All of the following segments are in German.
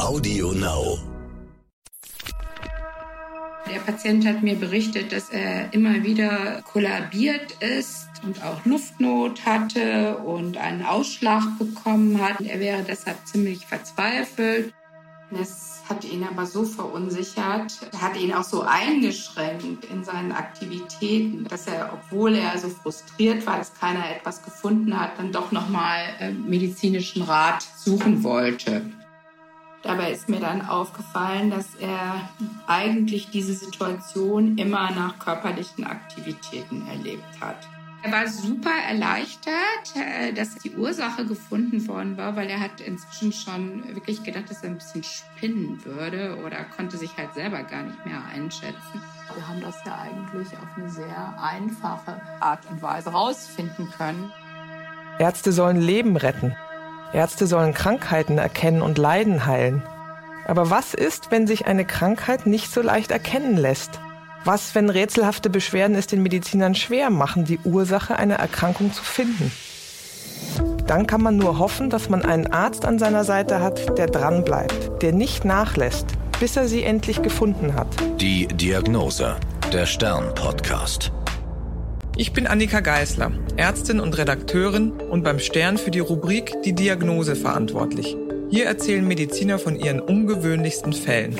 Audio Now. Der Patient hat mir berichtet, dass er immer wieder kollabiert ist und auch Luftnot hatte und einen Ausschlag bekommen hat. Er wäre deshalb ziemlich verzweifelt. Das hat ihn aber so verunsichert, hat ihn auch so eingeschränkt in seinen Aktivitäten, dass er, obwohl er so frustriert war, dass keiner etwas gefunden hat, dann doch nochmal äh, medizinischen Rat suchen wollte. Dabei ist mir dann aufgefallen, dass er eigentlich diese Situation immer nach körperlichen Aktivitäten erlebt hat. Er war super erleichtert, äh, dass die Ursache gefunden worden war, weil er hat inzwischen schon wirklich gedacht, dass er ein bisschen spinnen würde oder konnte sich halt selber gar nicht mehr einschätzen. Wir haben das ja eigentlich auf eine sehr einfache Art und Weise rausfinden können. Ärzte sollen Leben retten. Ärzte sollen Krankheiten erkennen und Leiden heilen. Aber was ist, wenn sich eine Krankheit nicht so leicht erkennen lässt? Was, wenn rätselhafte Beschwerden es den Medizinern schwer machen, die Ursache einer Erkrankung zu finden? Dann kann man nur hoffen, dass man einen Arzt an seiner Seite hat, der dranbleibt, der nicht nachlässt, bis er sie endlich gefunden hat. Die Diagnose, der Stern-Podcast. Ich bin Annika Geisler, Ärztin und Redakteurin und beim Stern für die Rubrik Die Diagnose verantwortlich. Hier erzählen Mediziner von ihren ungewöhnlichsten Fällen.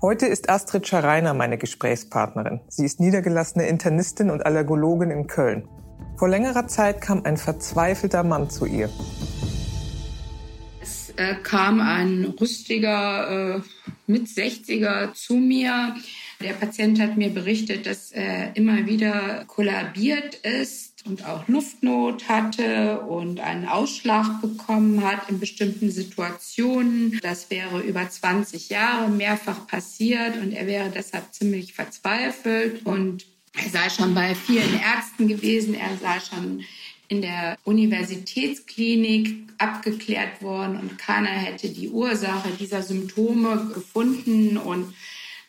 Heute ist Astrid Schareiner meine Gesprächspartnerin. Sie ist niedergelassene Internistin und Allergologin in Köln. Vor längerer Zeit kam ein verzweifelter Mann zu ihr. Es äh, kam ein rüstiger äh, mit 60er zu mir. Der Patient hat mir berichtet, dass er immer wieder kollabiert ist und auch Luftnot hatte und einen Ausschlag bekommen hat in bestimmten Situationen. Das wäre über 20 Jahre mehrfach passiert und er wäre deshalb ziemlich verzweifelt. Und er sei schon bei vielen Ärzten gewesen, er sei schon in der Universitätsklinik abgeklärt worden und keiner hätte die Ursache dieser Symptome gefunden. Und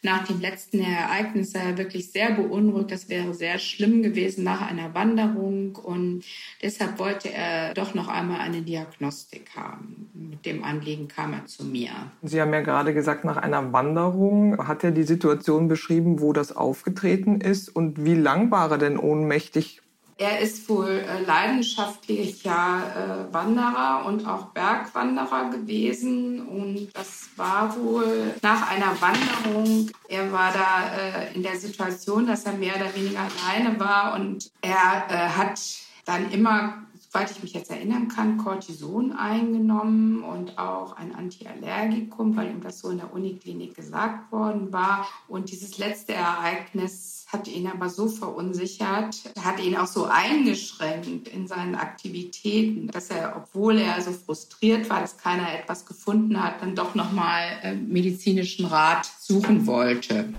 nach dem letzten Ereignis sei er wirklich sehr beunruhigt. Das wäre sehr schlimm gewesen nach einer Wanderung und deshalb wollte er doch noch einmal eine Diagnostik haben. Mit dem Anliegen kam er zu mir. Sie haben ja gerade gesagt, nach einer Wanderung hat er die Situation beschrieben, wo das aufgetreten ist und wie lang war er denn ohnmächtig? Er ist wohl äh, leidenschaftlicher äh, Wanderer und auch Bergwanderer gewesen. Und das war wohl nach einer Wanderung. Er war da äh, in der Situation, dass er mehr oder weniger alleine war. Und er hat dann immer soweit ich mich jetzt erinnern kann, Cortison eingenommen und auch ein Antiallergikum, weil ihm das so in der Uniklinik gesagt worden war. Und dieses letzte Ereignis hat ihn aber so verunsichert, hat ihn auch so eingeschränkt in seinen Aktivitäten, dass er, obwohl er so frustriert war, dass keiner etwas gefunden hat, dann doch nochmal äh, medizinischen Rat suchen wollte.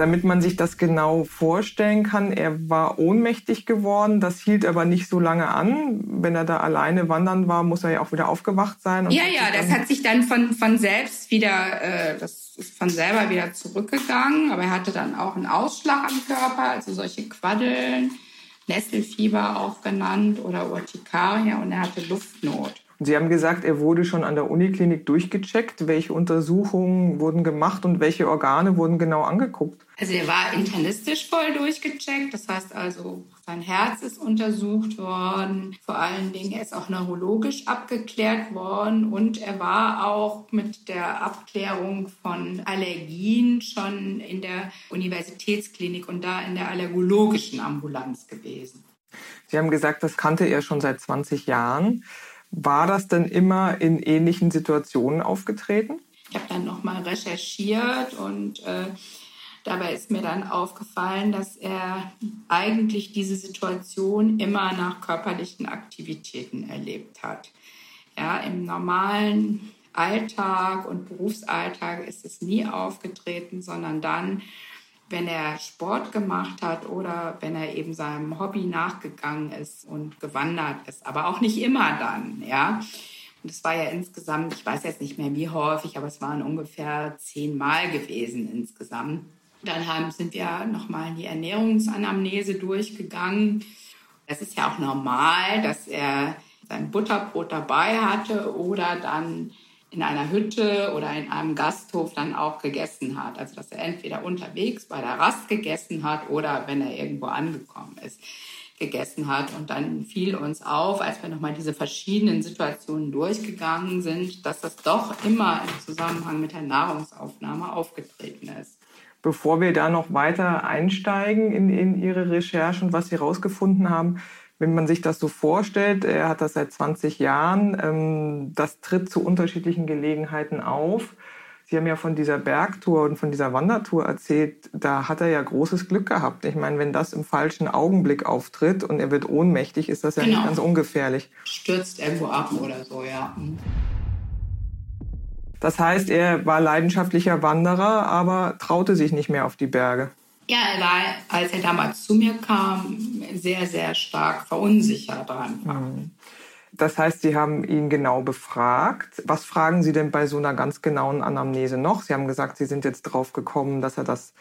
Damit man sich das genau vorstellen kann, er war ohnmächtig geworden, das hielt aber nicht so lange an. Wenn er da alleine wandern war, muss er ja auch wieder aufgewacht sein. ja, ja, das hat sich dann von, von selbst wieder, äh, das ist von selber wieder zurückgegangen, aber er hatte dann auch einen Ausschlag am Körper, also solche Quaddeln, Nesselfieber auch genannt oder Urtikaria und er hatte Luftnot. Sie haben gesagt, er wurde schon an der Uniklinik durchgecheckt. Welche Untersuchungen wurden gemacht und welche Organe wurden genau angeguckt? Also er war internistisch voll durchgecheckt. Das heißt also, sein Herz ist untersucht worden. Vor allen Dingen, er ist auch neurologisch abgeklärt worden und er war auch mit der Abklärung von Allergien schon in der Universitätsklinik und da in der allergologischen Ambulanz gewesen. Sie haben gesagt, das kannte er schon seit 20 Jahren. War das denn immer in ähnlichen Situationen aufgetreten? Ich habe dann nochmal recherchiert und äh, dabei ist mir dann aufgefallen, dass er eigentlich diese Situation immer nach körperlichen Aktivitäten erlebt hat. Ja, im normalen Alltag und Berufsalltag ist es nie aufgetreten, sondern dann, wenn er Sport gemacht hat oder wenn er eben seinem Hobby nachgegangen ist und gewandert ist, aber auch nicht immer dann, ja. Und es war ja insgesamt, ich weiß jetzt nicht mehr wie häufig, aber es waren ungefähr zehnmal gewesen insgesamt. Dann haben, sind wir nochmal die Ernährungsanamnese durchgegangen. Es ist ja auch normal, dass er sein Butterbrot dabei hatte oder dann in einer Hütte oder in einem Gasthof dann auch gegessen hat. Also dass er entweder unterwegs bei der Rast gegessen hat oder wenn er irgendwo angekommen ist gegessen hat. Und dann fiel uns auf, als wir nochmal diese verschiedenen Situationen durchgegangen sind, dass das doch immer im Zusammenhang mit der Nahrungsaufnahme aufgetreten ist. Bevor wir da noch weiter einsteigen in, in Ihre Recherchen und was Sie herausgefunden haben, wenn man sich das so vorstellt, er hat das seit 20 Jahren, ähm, das tritt zu unterschiedlichen Gelegenheiten auf. Sie haben ja von dieser Bergtour und von dieser Wandertour erzählt, da hat er ja großes Glück gehabt. Ich meine, wenn das im falschen Augenblick auftritt und er wird ohnmächtig, ist das ja genau. nicht ganz ungefährlich. Stürzt irgendwo ab oder so, ja. Mhm. Das heißt, er war leidenschaftlicher Wanderer, aber traute sich nicht mehr auf die Berge. Ja, er war, als er damals zu mir kam, sehr, sehr stark verunsichert einfach. Mhm. Das heißt, Sie haben ihn genau befragt. Was fragen Sie denn bei so einer ganz genauen Anamnese noch? Sie haben gesagt, Sie sind jetzt drauf gekommen, dass er das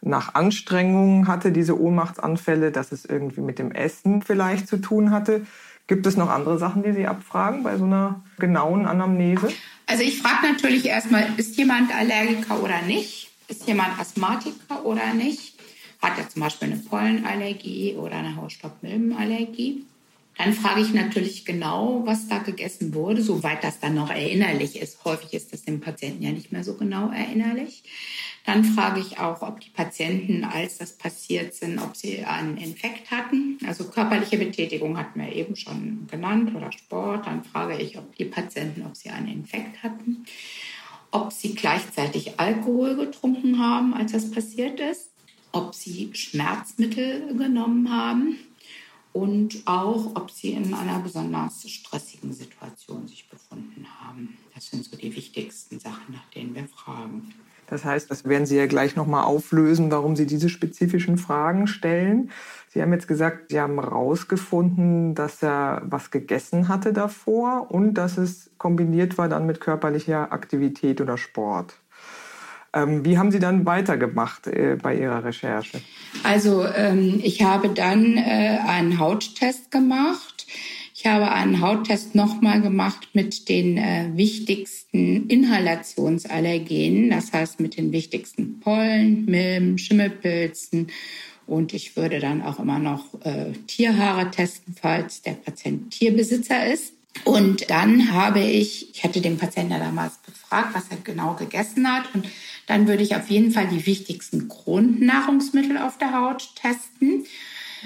nach Anstrengungen hatte, diese Ohnmachtsanfälle, dass es irgendwie mit dem Essen vielleicht zu tun hatte. Gibt es noch andere Sachen, die Sie abfragen bei so einer genauen Anamnese? Also ich frage natürlich erstmal, ist jemand Allergiker oder nicht? Ist jemand Asthmatiker oder nicht? Hat er zum Beispiel eine Pollenallergie oder eine Hausstaubmilbenallergie? Dann frage ich natürlich genau, was da gegessen wurde, soweit das dann noch erinnerlich ist. Häufig ist das dem Patienten ja nicht mehr so genau erinnerlich. Dann frage ich auch, ob die Patienten, als das passiert sind, ob sie einen Infekt hatten. Also körperliche Betätigung hatten wir eben schon genannt oder Sport. Dann frage ich, ob die Patienten, ob sie einen Infekt hatten, ob sie gleichzeitig Alkohol getrunken haben, als das passiert ist, ob sie Schmerzmittel genommen haben und auch, ob sie in einer besonders stressigen Situation sich befunden haben. Das sind so die wichtigsten Sachen, nach denen wir fragen. Das heißt, das werden Sie ja gleich nochmal auflösen, warum Sie diese spezifischen Fragen stellen. Sie haben jetzt gesagt, Sie haben herausgefunden, dass er was gegessen hatte davor und dass es kombiniert war dann mit körperlicher Aktivität oder Sport. Ähm, wie haben Sie dann weitergemacht äh, bei Ihrer Recherche? Also ähm, ich habe dann äh, einen Hauttest gemacht. Ich habe einen Hauttest nochmal gemacht mit den äh, wichtigsten Inhalationsallergenen, das heißt mit den wichtigsten Pollen, Milben, Schimmelpilzen. Und ich würde dann auch immer noch Tierhaare testen, falls der Patient Tierbesitzer ist. Und dann habe ich, ich hatte den Patienten ja damals befragt, was er genau gegessen hat. Und dann würde ich auf jeden Fall die wichtigsten Grundnahrungsmittel auf der Haut testen.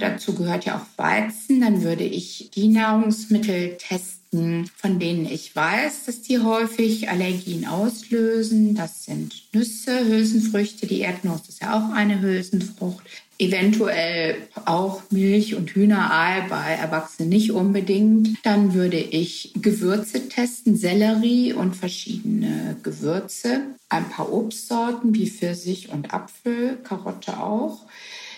Dazu gehört ja auch Weizen. Dann würde ich die Nahrungsmittel testen, von denen ich weiß, dass die häufig Allergien auslösen. Das sind Nüsse, Hülsenfrüchte. Die Erdnuss ist ja auch eine Hülsenfrucht eventuell auch Milch und Hühnerei, bei Erwachsenen nicht unbedingt. Dann würde ich Gewürze testen, Sellerie und verschiedene Gewürze. Ein paar Obstsorten wie Pfirsich und Apfel, Karotte auch.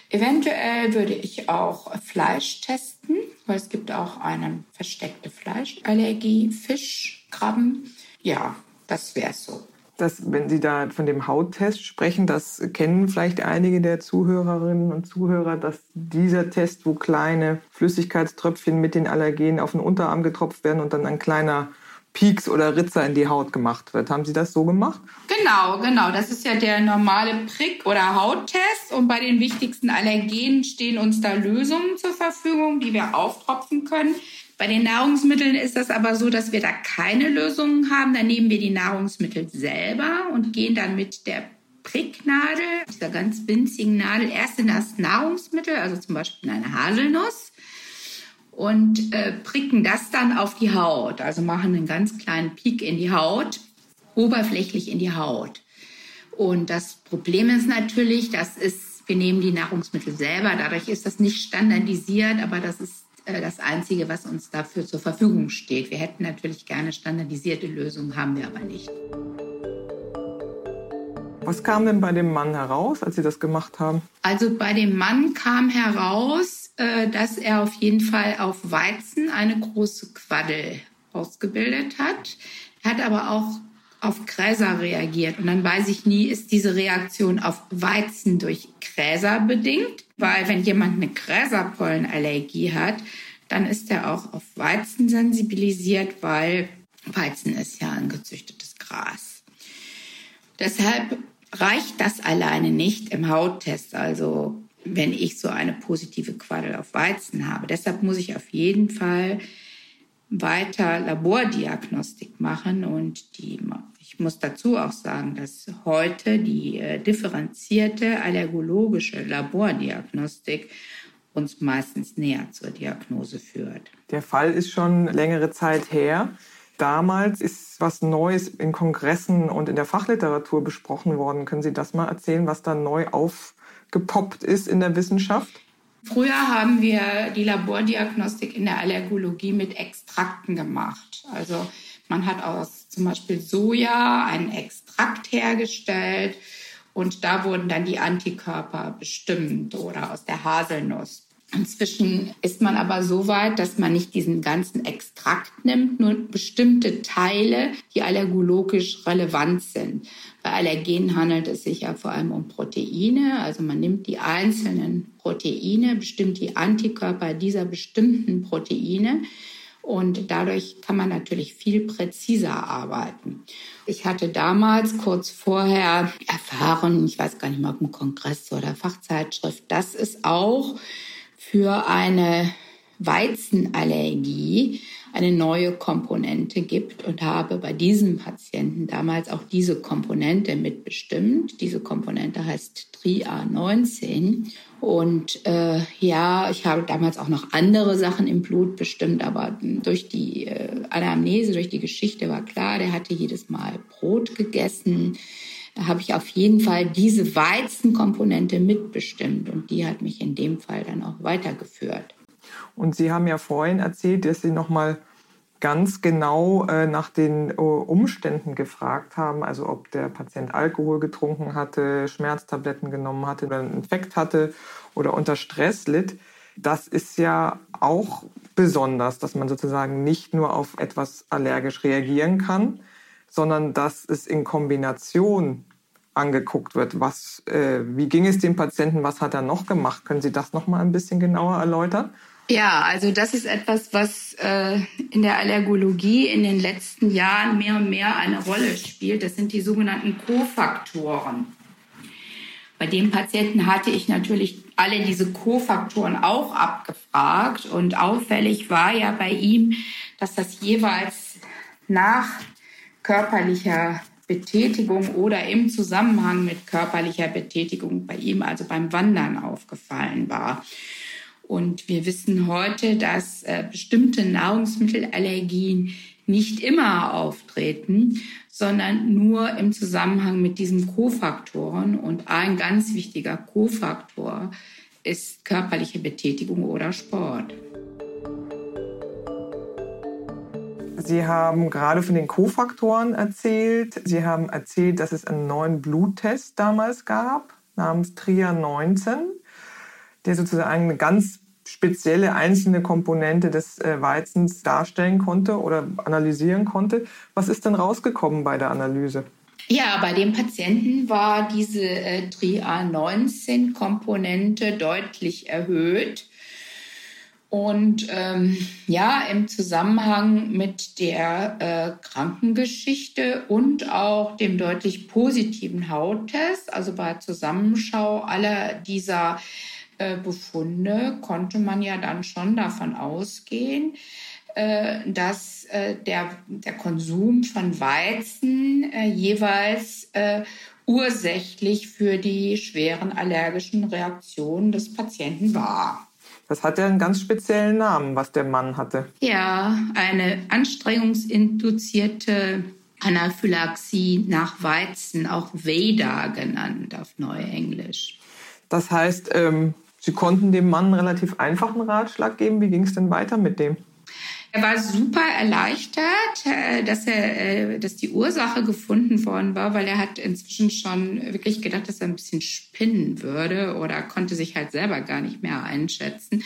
Eventuell würde ich auch Fleisch testen, weil es gibt auch eine versteckte Fleischallergie, Fisch, Krabben. Ja, das wäre so dass, wenn Sie da von dem Hauttest sprechen, das kennen vielleicht einige der Zuhörerinnen und Zuhörer, dass dieser Test, wo kleine Flüssigkeitströpfchen mit den Allergenen auf den Unterarm getropft werden und dann ein kleiner Pieks oder Ritzer in die Haut gemacht wird. Haben Sie das so gemacht? Genau, genau. Das ist ja der normale Prick- oder Hauttest. Und bei den wichtigsten Allergenen stehen uns da Lösungen zur Verfügung, die wir auftropfen können. Bei den Nahrungsmitteln ist das aber so, dass wir da keine Lösungen haben. Da nehmen wir die Nahrungsmittel selber und gehen dann mit der Pricknadel, dieser ganz winzigen Nadel, erst in das Nahrungsmittel, also zum Beispiel in eine Haselnuss, und äh, pricken das dann auf die Haut. Also machen einen ganz kleinen Peak in die Haut, oberflächlich in die Haut. Und das Problem ist natürlich, das ist, wir nehmen die Nahrungsmittel selber, dadurch ist das nicht standardisiert, aber das ist das Einzige, was uns dafür zur Verfügung steht. Wir hätten natürlich gerne standardisierte Lösungen, haben wir aber nicht. Was kam denn bei dem Mann heraus, als Sie das gemacht haben? Also bei dem Mann kam heraus, äh, dass er auf jeden Fall auf Weizen eine große Quaddel ausgebildet hat. Er hat aber auch auf Gräser reagiert. Und dann weiß ich nie, ist diese Reaktion auf Weizen durch Gräser bedingt? Weil wenn jemand eine Gräserpollenallergie hat, dann ist er auch auf Weizen sensibilisiert, weil Weizen ist ja ein gezüchtetes Gras. Deshalb reicht das alleine nicht im Hauttest, also wenn ich so eine positive Quaddel auf Weizen habe. Deshalb muss ich auf jeden Fall weiter Labordiagnostik machen und die, ich muss dazu auch sagen, dass heute die äh, differenzierte allergologische Labordiagnostik uns meistens näher zur Diagnose führt. Der Fall ist schon längere Zeit her. Damals ist was Neues in Kongressen und in der Fachliteratur besprochen worden. Können Sie das mal erzählen, was da neu aufgepoppt ist in der Wissenschaft? Früher haben wir die Labordiagnostik in der Allergologie mit Extrakten gemacht. Also man hat aus zum Beispiel Soja einen Extrakt hergestellt und da wurden dann die Antikörper bestimmt oder aus der Haselnuss. Inzwischen ist man aber so weit, dass man nicht diesen ganzen Extrakt nimmt, nur bestimmte Teile, die allergologisch relevant sind. Bei Allergenen handelt es sich ja vor allem um Proteine. Also man nimmt die einzelnen Proteine, bestimmt die Antikörper dieser bestimmten Proteine. Und dadurch kann man natürlich viel präziser arbeiten. Ich hatte damals kurz vorher erfahren, ich weiß gar nicht mal, ob ein Kongress oder Fachzeitschrift, dass es auch für eine Weizenallergie eine neue Komponente gibt und habe bei diesem Patienten damals auch diese Komponente mitbestimmt. Diese Komponente heißt TRIA19. Und äh, ja, ich habe damals auch noch andere Sachen im Blut bestimmt, aber durch die äh, Anamnese, durch die Geschichte war klar, der hatte jedes Mal Brot gegessen da habe ich auf jeden Fall diese Weizenkomponente mitbestimmt und die hat mich in dem Fall dann auch weitergeführt. Und Sie haben ja vorhin erzählt, dass Sie noch mal ganz genau äh, nach den äh, Umständen gefragt haben, also ob der Patient Alkohol getrunken hatte, Schmerztabletten genommen hatte, oder einen Infekt hatte oder unter Stress litt. Das ist ja auch besonders, dass man sozusagen nicht nur auf etwas allergisch reagieren kann, sondern dass es in Kombination angeguckt wird. Was, äh, wie ging es dem Patienten? Was hat er noch gemacht? Können Sie das noch mal ein bisschen genauer erläutern? Ja, also das ist etwas, was äh, in der Allergologie in den letzten Jahren mehr und mehr eine Rolle spielt. Das sind die sogenannten Kofaktoren. Bei dem Patienten hatte ich natürlich alle diese Kofaktoren auch abgefragt und auffällig war ja bei ihm, dass das jeweils nach körperlicher Betätigung oder im Zusammenhang mit körperlicher Betätigung bei ihm, also beim Wandern, aufgefallen war. Und wir wissen heute, dass äh, bestimmte Nahrungsmittelallergien nicht immer auftreten, sondern nur im Zusammenhang mit diesen Kofaktoren. Und ein ganz wichtiger Kofaktor ist körperliche Betätigung oder Sport. Sie haben gerade von den Kofaktoren erzählt. Sie haben erzählt, dass es einen neuen Bluttest damals gab, namens TRIA 19, der sozusagen eine ganz spezielle einzelne Komponente des äh, Weizens darstellen konnte oder analysieren konnte. Was ist denn rausgekommen bei der Analyse? Ja, bei dem Patienten war diese äh, TRIA19-Komponente deutlich erhöht. Und ähm, ja, im Zusammenhang mit der äh, Krankengeschichte und auch dem deutlich positiven Hauttest, also bei Zusammenschau aller dieser äh, Befunde, konnte man ja dann schon davon ausgehen, äh, dass äh, der, der Konsum von Weizen äh, jeweils äh, ursächlich für die schweren allergischen Reaktionen des Patienten war. Das hat ja einen ganz speziellen Namen, was der Mann hatte. Ja, eine anstrengungsinduzierte Anaphylaxie nach Weizen, auch Veda genannt auf Neuenglisch. Das heißt, ähm, Sie konnten dem Mann einen relativ einfachen Ratschlag geben. Wie ging es denn weiter mit dem? Er war super erleichtert, äh, dass er, äh, dass die Ursache gefunden worden war, weil er hat inzwischen schon wirklich gedacht, dass er ein bisschen spinnen würde oder konnte sich halt selber gar nicht mehr einschätzen.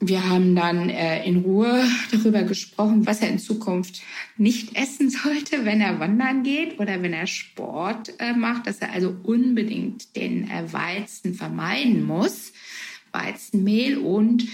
Wir haben dann äh, in Ruhe darüber gesprochen, was er in Zukunft nicht essen sollte, wenn er wandern geht oder wenn er Sport macht, dass er also unbedingt den Weizen vermeiden muss, Weizenmehl und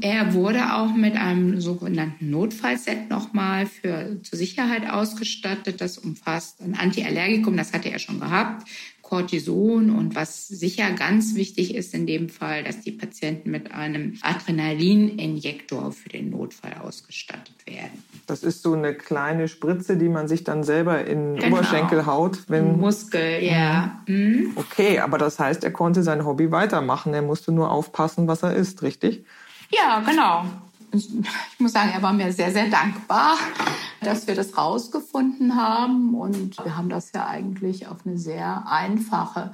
Er wurde auch mit einem sogenannten Notfallset nochmal für zur Sicherheit ausgestattet. Das umfasst ein Antiallergikum, das hatte er schon gehabt, Cortison und was sicher ganz wichtig ist in dem Fall, dass die Patienten mit einem Adrenalininjektor für den Notfall ausgestattet werden. Das ist so eine kleine Spritze, die man sich dann selber in den genau. Oberschenkel haut, wenn Muskel, ja. Mhm. Okay, aber das heißt, er konnte sein Hobby weitermachen. Er musste nur aufpassen, was er isst, richtig? Ja, genau. Ich muss sagen, er war mir sehr, sehr dankbar, dass wir das rausgefunden haben. Und wir haben das ja eigentlich auf eine sehr einfache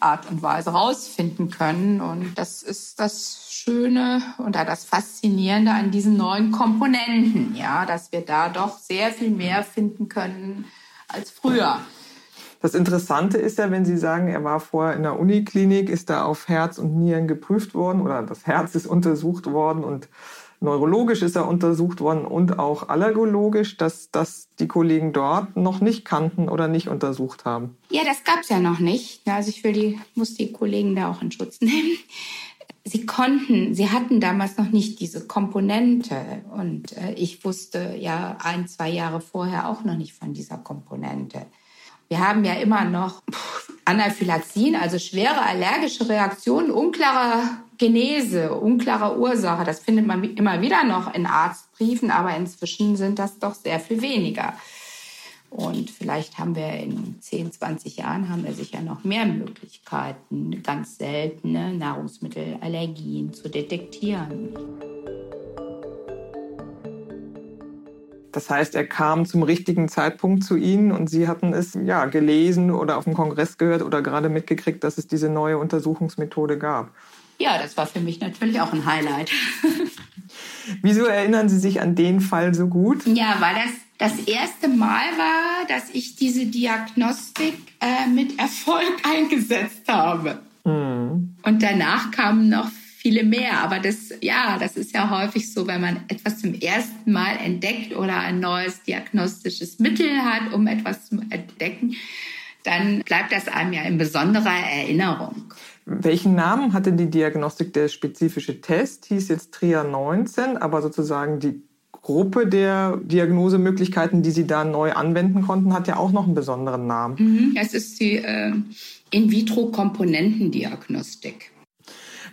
Art und Weise rausfinden können. Und das ist das Schöne und das Faszinierende an diesen neuen Komponenten, ja, dass wir da doch sehr viel mehr finden können als früher. Das Interessante ist ja, wenn Sie sagen, er war vorher in der Uniklinik, ist da auf Herz und Nieren geprüft worden oder das Herz ist untersucht worden und neurologisch ist er untersucht worden und auch allergologisch, dass das die Kollegen dort noch nicht kannten oder nicht untersucht haben. Ja, das gab es ja noch nicht. Also ich will die, muss die Kollegen da auch in Schutz nehmen. Sie konnten, sie hatten damals noch nicht diese Komponente und äh, ich wusste ja ein, zwei Jahre vorher auch noch nicht von dieser Komponente. Wir haben ja immer noch Anaphylaxien, also schwere allergische Reaktionen, unklare Genese, unklare Ursache. Das findet man immer wieder noch in Arztbriefen, aber inzwischen sind das doch sehr viel weniger. Und vielleicht haben wir in 10, 20 Jahren haben wir sicher noch mehr Möglichkeiten, ganz seltene Nahrungsmittelallergien zu detektieren. Das heißt, er kam zum richtigen Zeitpunkt zu Ihnen und Sie hatten es ja gelesen oder auf dem Kongress gehört oder gerade mitgekriegt, dass es diese neue Untersuchungsmethode gab. Ja, das war für mich natürlich auch ein Highlight. Wieso erinnern Sie sich an den Fall so gut? Ja, weil das das erste Mal war, dass ich diese Diagnostik äh, mit Erfolg eingesetzt habe. Mhm. Und danach kamen noch viele mehr. Aber das, ja, das ist ja häufig so, wenn man etwas zum ersten Mal entdeckt oder ein neues diagnostisches Mittel hat, um etwas zu entdecken, dann bleibt das einem ja in besonderer Erinnerung. Welchen Namen hatte die Diagnostik? Der spezifische Test hieß jetzt TRIA 19, aber sozusagen die Gruppe der Diagnosemöglichkeiten, die Sie da neu anwenden konnten, hat ja auch noch einen besonderen Namen. Mhm, es ist die äh, In-vitro-Komponentendiagnostik.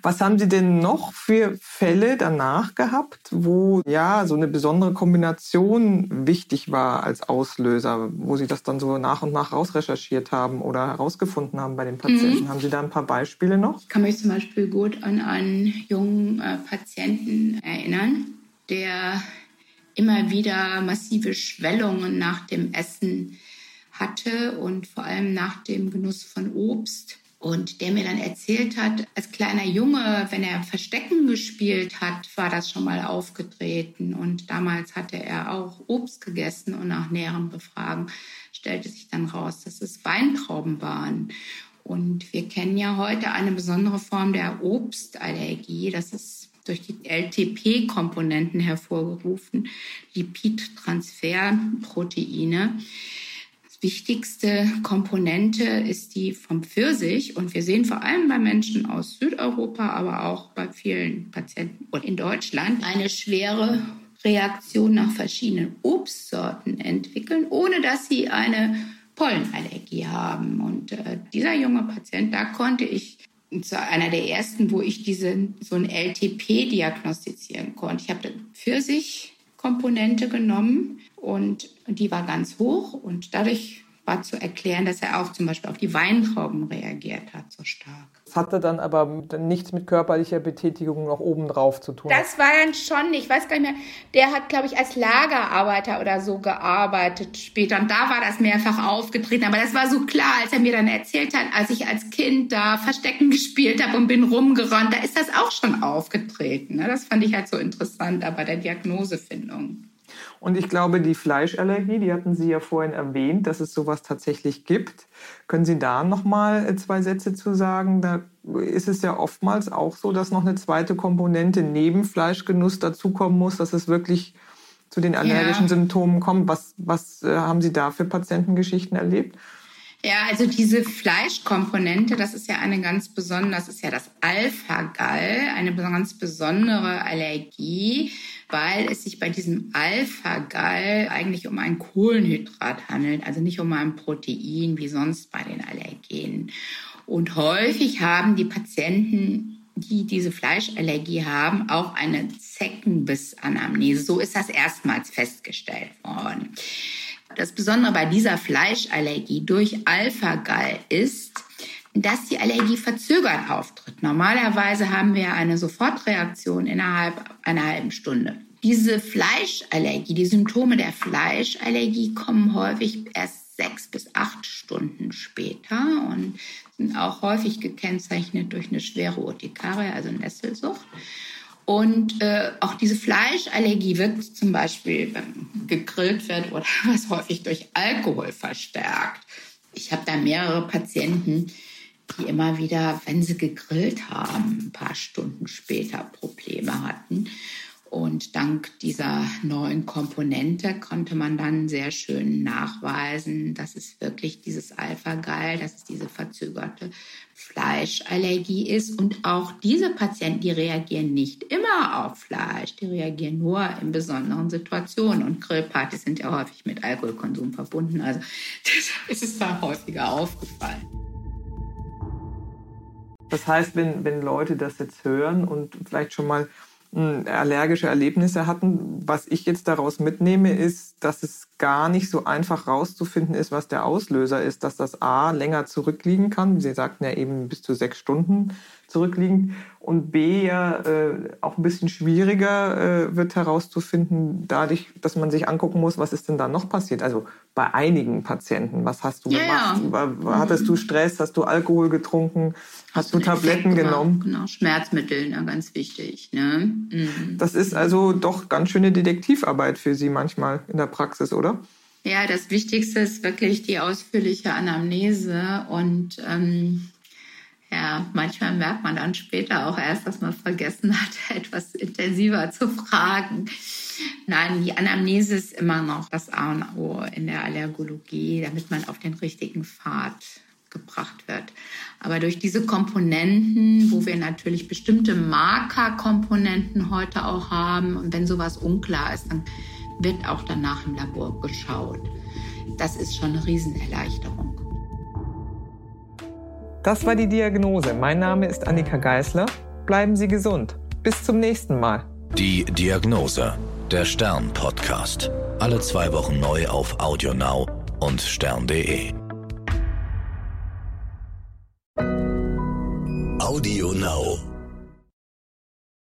Was haben Sie denn noch für Fälle danach gehabt, wo ja so eine besondere Kombination wichtig war als Auslöser, wo Sie das dann so nach und nach rausrecherchiert haben oder herausgefunden haben bei den Patienten? Mhm. Haben Sie da ein paar Beispiele noch? Ich kann mich zum Beispiel gut an einen jungen äh, Patienten erinnern, der immer wieder massive Schwellungen nach dem Essen hatte und vor allem nach dem Genuss von Obst und der mir dann erzählt hat, als kleiner Junge, wenn er Verstecken gespielt hat, war das schon mal aufgetreten. Und damals hatte er auch Obst gegessen und nach näherem Befragen stellte sich dann raus, dass es Weintrauben waren. Und wir kennen ja heute eine besondere Form der Obstallergie. Das ist durch die LTP-Komponenten hervorgerufen, Lipidtransferproteine wichtigste Komponente ist die vom Pfirsich. Und wir sehen vor allem bei Menschen aus Südeuropa, aber auch bei vielen Patienten in Deutschland eine schwere Reaktion nach verschiedenen Obstsorten entwickeln, ohne dass sie eine Pollenallergie haben. Und äh, dieser junge Patient, da konnte ich zu einer der ersten, wo ich diese so ein LTP diagnostizieren konnte. Ich habe Pfirsich-Komponente genommen und die war ganz hoch und dadurch war zu erklären, dass er auch zum Beispiel auf die Weintrauben reagiert hat, so stark. Das hatte dann aber nichts mit körperlicher Betätigung noch obendrauf zu tun. Das war dann schon, ich weiß gar nicht mehr, der hat, glaube ich, als Lagerarbeiter oder so gearbeitet später. Und da war das mehrfach aufgetreten. Aber das war so klar, als er mir dann erzählt hat, als ich als Kind da Verstecken gespielt habe und bin rumgerannt, da ist das auch schon aufgetreten. Ne? Das fand ich halt so interessant, bei der Diagnosefindung. Und ich glaube, die Fleischallergie, die hatten Sie ja vorhin erwähnt, dass es sowas tatsächlich gibt. Können Sie da noch mal äh, zwei Sätze zu sagen? Da ist es ja oftmals auch so, dass noch eine zweite Komponente neben Fleischgenuss dazukommen muss, dass es wirklich zu den allergischen ja. Symptomen kommt. Was, was äh, haben Sie da für Patientengeschichten erlebt? Ja, also diese Fleischkomponente, das ist ja eine ganz besondere, das ist ja das Alpha-Gall, eine ganz besondere Allergie, weil es sich bei diesem Alpha-Gall eigentlich um ein Kohlenhydrat handelt, also nicht um ein Protein wie sonst bei den Allergenen. Und häufig haben die Patienten die diese Fleischallergie haben, auch eine Zeckenbissanamnese. So ist das erstmals festgestellt worden. Das Besondere bei dieser Fleischallergie durch Alpha-Gall ist, dass die Allergie verzögert auftritt. Normalerweise haben wir eine Sofortreaktion innerhalb einer halben Stunde. Diese Fleischallergie, die Symptome der Fleischallergie kommen häufig erst sechs bis acht Stunden später und sind auch häufig gekennzeichnet durch eine schwere Urtikarie, also Nesselsucht. Und äh, auch diese Fleischallergie wird zum Beispiel, wenn gegrillt wird oder was häufig durch Alkohol verstärkt. Ich habe da mehrere Patienten, die immer wieder, wenn sie gegrillt haben, ein paar Stunden später Probleme hatten. Und dank dieser neuen Komponente konnte man dann sehr schön nachweisen, dass es wirklich dieses Alpha-Gal, dass es diese verzögerte Fleischallergie ist. Und auch diese Patienten, die reagieren nicht immer auf Fleisch, die reagieren nur in besonderen Situationen. Und Grillpartys sind ja häufig mit Alkoholkonsum verbunden. Also das ist da häufiger aufgefallen. Das heißt, wenn, wenn Leute das jetzt hören und vielleicht schon mal allergische Erlebnisse hatten. Was ich jetzt daraus mitnehme, ist, dass es gar nicht so einfach rauszufinden ist, was der Auslöser ist, dass das A länger zurückliegen kann. Sie sagten ja eben bis zu sechs Stunden zurückliegend. Und B ja äh, auch ein bisschen schwieriger äh, wird herauszufinden, dadurch, dass man sich angucken muss, was ist denn da noch passiert. Also bei einigen Patienten, was hast du ja, gemacht? Ja. Hattest du Stress? Hast du Alkohol getrunken? Hast, hast du Tabletten genommen? Genau, Schmerzmittel, na, ganz wichtig. Ne? Mhm. Das ist also doch ganz schöne Detektivarbeit für Sie manchmal in der Praxis, oder? Ja, das Wichtigste ist wirklich die ausführliche Anamnese und ähm, ja, manchmal merkt man dann später auch erst, dass man vergessen hat, etwas intensiver zu fragen. Nein, die Anamnese ist immer noch das A und O in der Allergologie, damit man auf den richtigen Pfad gebracht wird. Aber durch diese Komponenten, wo wir natürlich bestimmte Markerkomponenten heute auch haben, und wenn sowas unklar ist, dann wird auch danach im Labor geschaut. Das ist schon eine Riesenerleichterung. Das war die Diagnose. Mein Name ist Annika Geißler. Bleiben Sie gesund. Bis zum nächsten Mal. Die Diagnose. Der Stern-Podcast. Alle zwei Wochen neu auf AudioNow und stern.de. AudioNow.